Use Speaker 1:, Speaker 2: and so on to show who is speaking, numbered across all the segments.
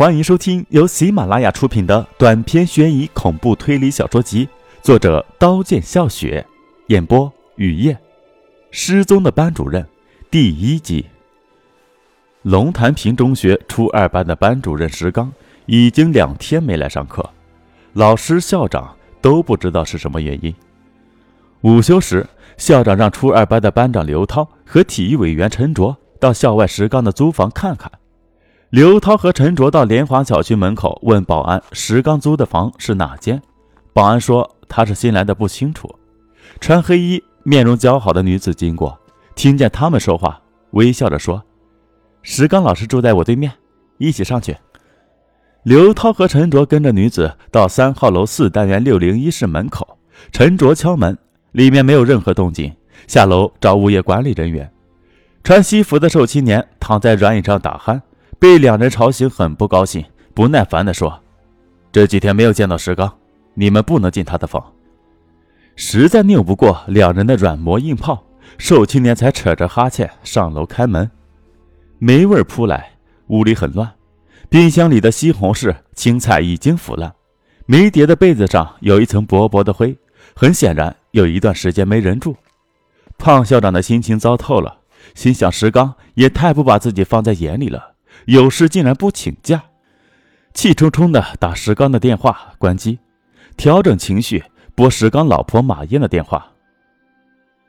Speaker 1: 欢迎收听由喜马拉雅出品的短篇悬疑恐怖推理小说集，作者刀剑笑雪，演播雨夜。失踪的班主任第一集。龙潭坪中学初二班的班主任石刚已经两天没来上课，老师、校长都不知道是什么原因。午休时，校长让初二班的班长刘涛和体育委员陈卓到校外石刚的租房看看。刘涛和陈卓到莲华小区门口问保安：“石刚租的房是哪间？”保安说：“他是新来的，不清楚。”穿黑衣、面容姣好的女子经过，听见他们说话，微笑着说：“石刚老师住在我对面，一起上去。”刘涛和陈卓跟着女子到三号楼四单元六零一室门口，陈卓敲门，里面没有任何动静，下楼找物业管理人员。穿西服的瘦青年躺在软椅上打鼾。被两人吵醒，很不高兴，不耐烦地说：“这几天没有见到石刚，你们不能进他的房。”实在拗不过两人的软磨硬泡，瘦青年才扯着哈欠上楼开门。霉味扑来，屋里很乱，冰箱里的西红柿、青菜已经腐烂，没叠的被子上有一层薄薄的灰，很显然有一段时间没人住。胖校长的心情糟透了，心想：石刚也太不把自己放在眼里了。有事竟然不请假，气冲冲的打石刚的电话，关机，调整情绪，拨石刚老婆马燕的电话。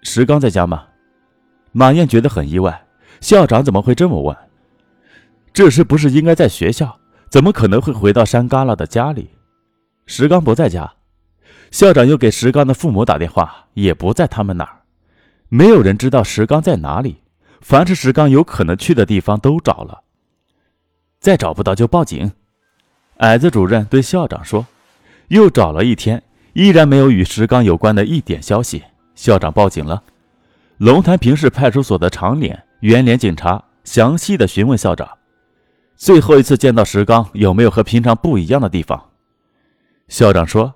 Speaker 1: 石刚在家吗？马燕觉得很意外，校长怎么会这么问？这事不是应该在学校，怎么可能会回到山旮旯的家里？石刚不在家，校长又给石刚的父母打电话，也不在他们那儿，没有人知道石刚在哪里。凡是石刚有可能去的地方都找了。再找不到就报警，矮子主任对校长说。又找了一天，依然没有与石刚有关的一点消息。校长报警了。龙潭坪市派出所的长脸、圆脸警察详细的询问校长，最后一次见到石刚有没有和平常不一样的地方？校长说，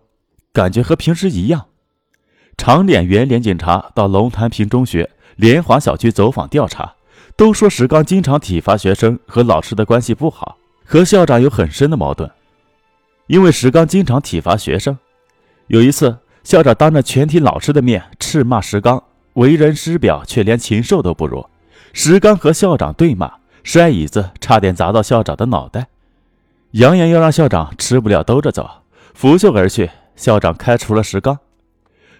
Speaker 1: 感觉和平时一样。长脸、圆脸警察到龙潭坪中学莲华小区走访调查。都说石刚经常体罚学生，和老师的关系不好，和校长有很深的矛盾。因为石刚经常体罚学生，有一次校长当着全体老师的面斥骂石刚为人师表，却连禽兽都不如。石刚和校长对骂，摔椅子，差点砸到校长的脑袋，扬言要让校长吃不了兜着走，拂袖而去。校长开除了石刚。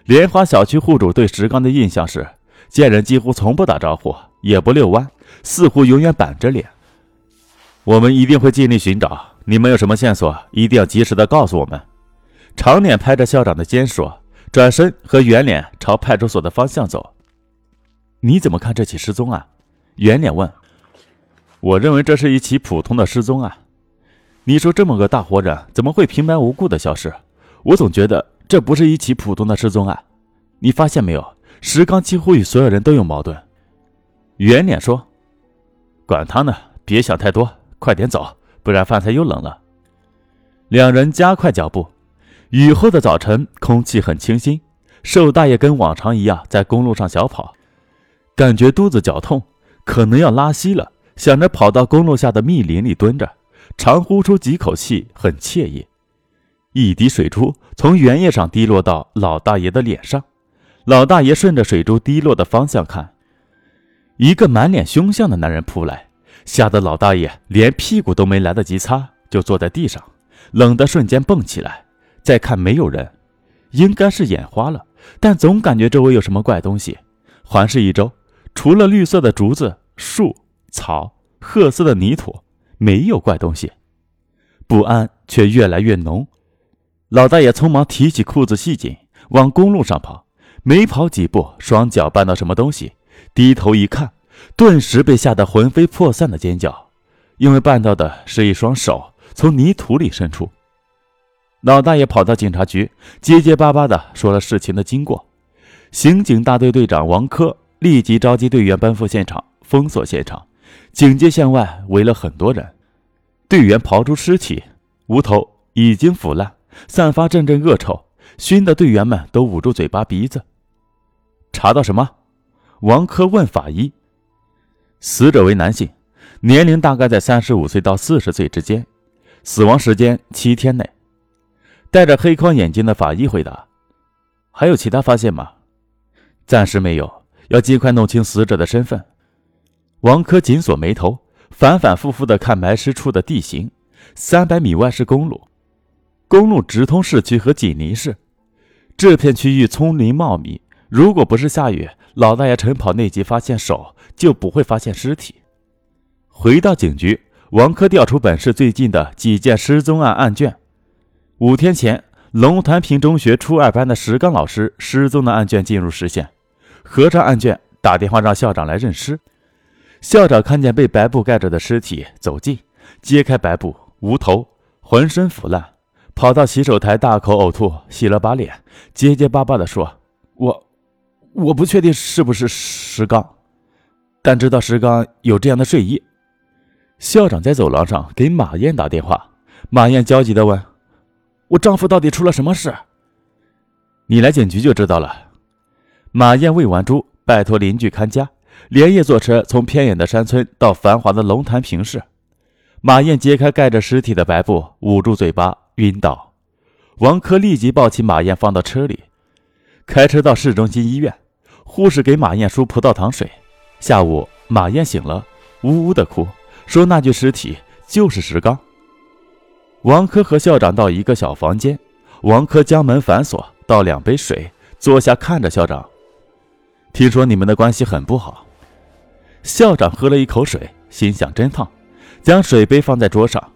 Speaker 1: 莲花小区户主对石刚的印象是，见人几乎从不打招呼。也不遛弯，似乎永远板着脸。我们一定会尽力寻找。你们有什么线索，一定要及时的告诉我们。长脸拍着校长的肩说，转身和圆脸朝派出所的方向走。你怎么看这起失踪案？圆脸问。我认为这是一起普通的失踪案。你说这么个大活人怎么会平白无故的消失？我总觉得这不是一起普通的失踪案。你发现没有？石刚几乎与所有人都有矛盾。圆脸说：“管他呢，别想太多，快点走，不然饭菜又冷了。”两人加快脚步。雨后的早晨，空气很清新。瘦大爷跟往常一样在公路上小跑，感觉肚子绞痛，可能要拉稀了，想着跑到公路下的密林里蹲着，长呼出几口气，很惬意。一滴水珠从原叶上滴落到老大爷的脸上，老大爷顺着水珠滴落的方向看。一个满脸凶相的男人扑来，吓得老大爷连屁股都没来得及擦，就坐在地上，冷的瞬间蹦起来。再看没有人，应该是眼花了，但总感觉周围有什么怪东西。环视一周，除了绿色的竹子、树、草、褐色的泥土，没有怪东西。不安却越来越浓。老大爷匆忙提起裤子系紧，往公路上跑。没跑几步，双脚绊到什么东西。低头一看，顿时被吓得魂飞魄散的尖叫，因为绊到的是一双手从泥土里伸出。老大爷跑到警察局，结结巴巴地说了事情的经过。刑警大队队长王科立即召集队员奔赴现场，封锁现场。警戒线外围了很多人。队员刨出尸体，无头，已经腐烂，散发阵阵恶臭，熏得队员们都捂住嘴巴鼻子。查到什么？王珂问法医：“死者为男性，年龄大概在三十五岁到四十岁之间，死亡时间七天内。戴着黑框眼镜的法医回答：“还有其他发现吗？”“暂时没有，要尽快弄清死者的身份。”王珂紧锁眉头，反反复复地看埋尸处的地形。三百米外是公路，公路直通市区和锦林市。这片区域丛林茂密，如果不是下雨，老大爷晨跑那集发现手，就不会发现尸体。回到警局，王珂调出本市最近的几件失踪案案卷。五天前，龙潭坪中学初二班的石刚老师失踪的案卷进入视线，合上案卷，打电话让校长来认尸。校长看见被白布盖着的尸体，走近，揭开白布，无头，浑身腐烂，跑到洗手台大口呕吐，洗了把脸，结结巴巴地说：“我，我不确定是不是石刚，但知道石刚有这样的睡衣。”校长在走廊上给马燕打电话，马燕焦急地问。我丈夫到底出了什么事？你来警局就知道了。马燕喂完猪，拜托邻居看家，连夜坐车从偏远的山村到繁华的龙潭平市。马燕揭开盖着尸体的白布，捂住嘴巴，晕倒。王珂立即抱起马燕放到车里，开车到市中心医院。护士给马燕输葡萄糖水。下午，马燕醒了，呜呜的哭，说那具尸体就是石刚。王珂和校长到一个小房间，王珂将门反锁，倒两杯水，坐下看着校长。听说你们的关系很不好。校长喝了一口水，心想真烫，将水杯放在桌上。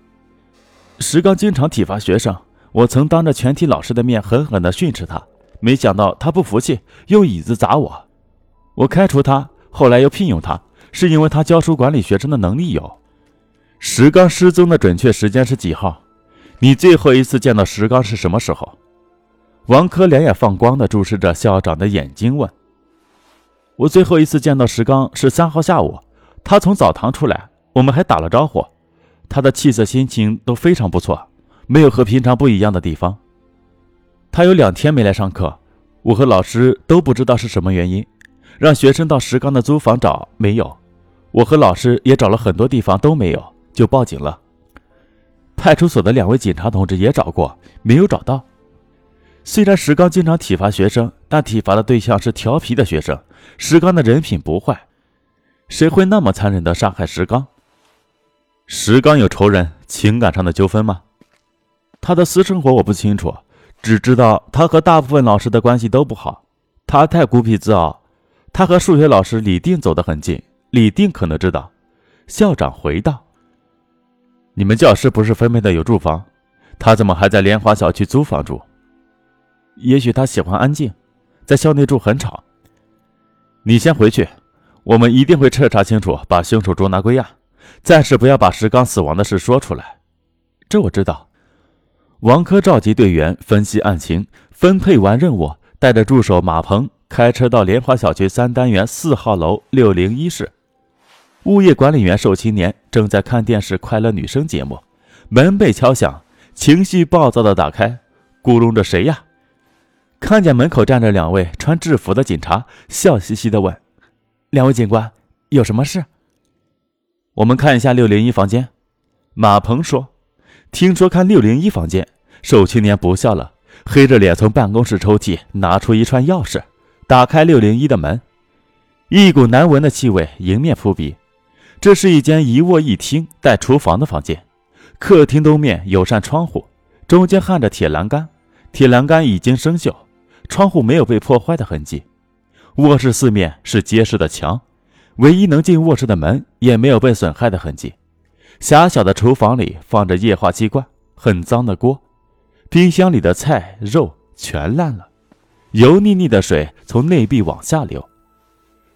Speaker 1: 石刚经常体罚学生，我曾当着全体老师的面狠狠地训斥他，没想到他不服气，用椅子砸我。我开除他，后来又聘用他，是因为他教书管理学生的能力有。石刚失踪的准确时间是几号？你最后一次见到石刚是什么时候？王珂两眼放光的注视着校长的眼睛，问：“我最后一次见到石刚是三号下午，他从澡堂出来，我们还打了招呼，他的气色、心情都非常不错，没有和平常不一样的地方。他有两天没来上课，我和老师都不知道是什么原因，让学生到石刚的租房找，没有，我和老师也找了很多地方都没有，就报警了。”派出所的两位警察同志也找过，没有找到。虽然石刚经常体罚学生，但体罚的对象是调皮的学生。石刚的人品不坏，谁会那么残忍的杀害石刚？石刚有仇人，情感上的纠纷吗？他的私生活我不清楚，只知道他和大部分老师的关系都不好。他太孤僻自傲。他和数学老师李定走得很近，李定可能知道。校长回道。你们教师不是分配的有住房，他怎么还在莲花小区租房住？也许他喜欢安静，在校内住很吵。你先回去，我们一定会彻查清楚，把凶手捉拿归案。暂时不要把石刚死亡的事说出来。这我知道。王珂召集队员分析案情，分配完任务，带着助手马鹏开车到莲花小区三单元四号楼六零一室。物业管理员寿青年正在看电视《快乐女声》节目，门被敲响，情绪暴躁的打开，咕哝着谁呀？看见门口站着两位穿制服的警察，笑嘻嘻的问：“两位警官，有什么事？”我们看一下六零一房间。马鹏说：“听说看六零一房间。”寿青年不笑了，黑着脸从办公室抽屉拿出一串钥匙，打开六零一的门，一股难闻的气味迎面扑鼻。这是一间一卧一厅带厨房的房间，客厅东面有扇窗户，中间焊着铁栏杆，铁栏杆已经生锈，窗户没有被破坏的痕迹。卧室四面是结实的墙，唯一能进卧室的门也没有被损害的痕迹。狭小的厨房里放着液化气罐，很脏的锅，冰箱里的菜肉全烂了，油腻腻的水从内壁往下流。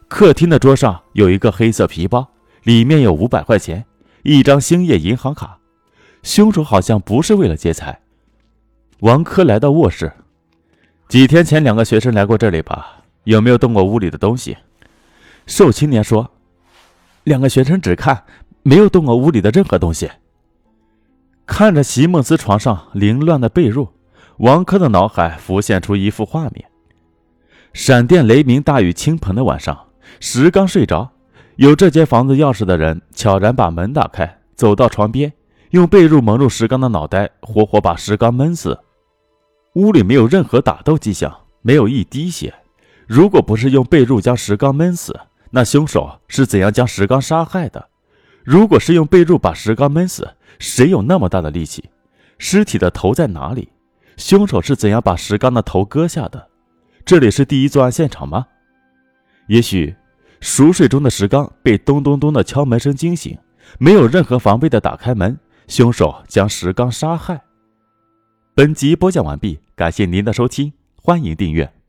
Speaker 1: 客厅的桌上有一个黑色皮包。里面有五百块钱，一张兴业银行卡。凶手好像不是为了劫财。王珂来到卧室，几天前两个学生来过这里吧？有没有动过屋里的东西？瘦青年说：“两个学生只看，没有动过屋里的任何东西。”看着席梦思床上凌乱的被褥，王珂的脑海浮现出一幅画面：闪电雷鸣、大雨倾盆的晚上，石刚睡着。有这间房子钥匙的人悄然把门打开，走到床边，用被褥蒙住石刚的脑袋，活活把石刚闷死。屋里没有任何打斗迹象，没有一滴血。如果不是用被褥将石刚闷死，那凶手是怎样将石刚杀害的？如果是用被褥把石刚闷死，谁有那么大的力气？尸体的头在哪里？凶手是怎样把石刚的头割下的？这里是第一作案现场吗？也许，熟睡中的石刚被咚咚咚的敲门声惊醒，没有任何防备的打开门，凶手将石刚杀害。本集播讲完毕，感谢您的收听，欢迎订阅。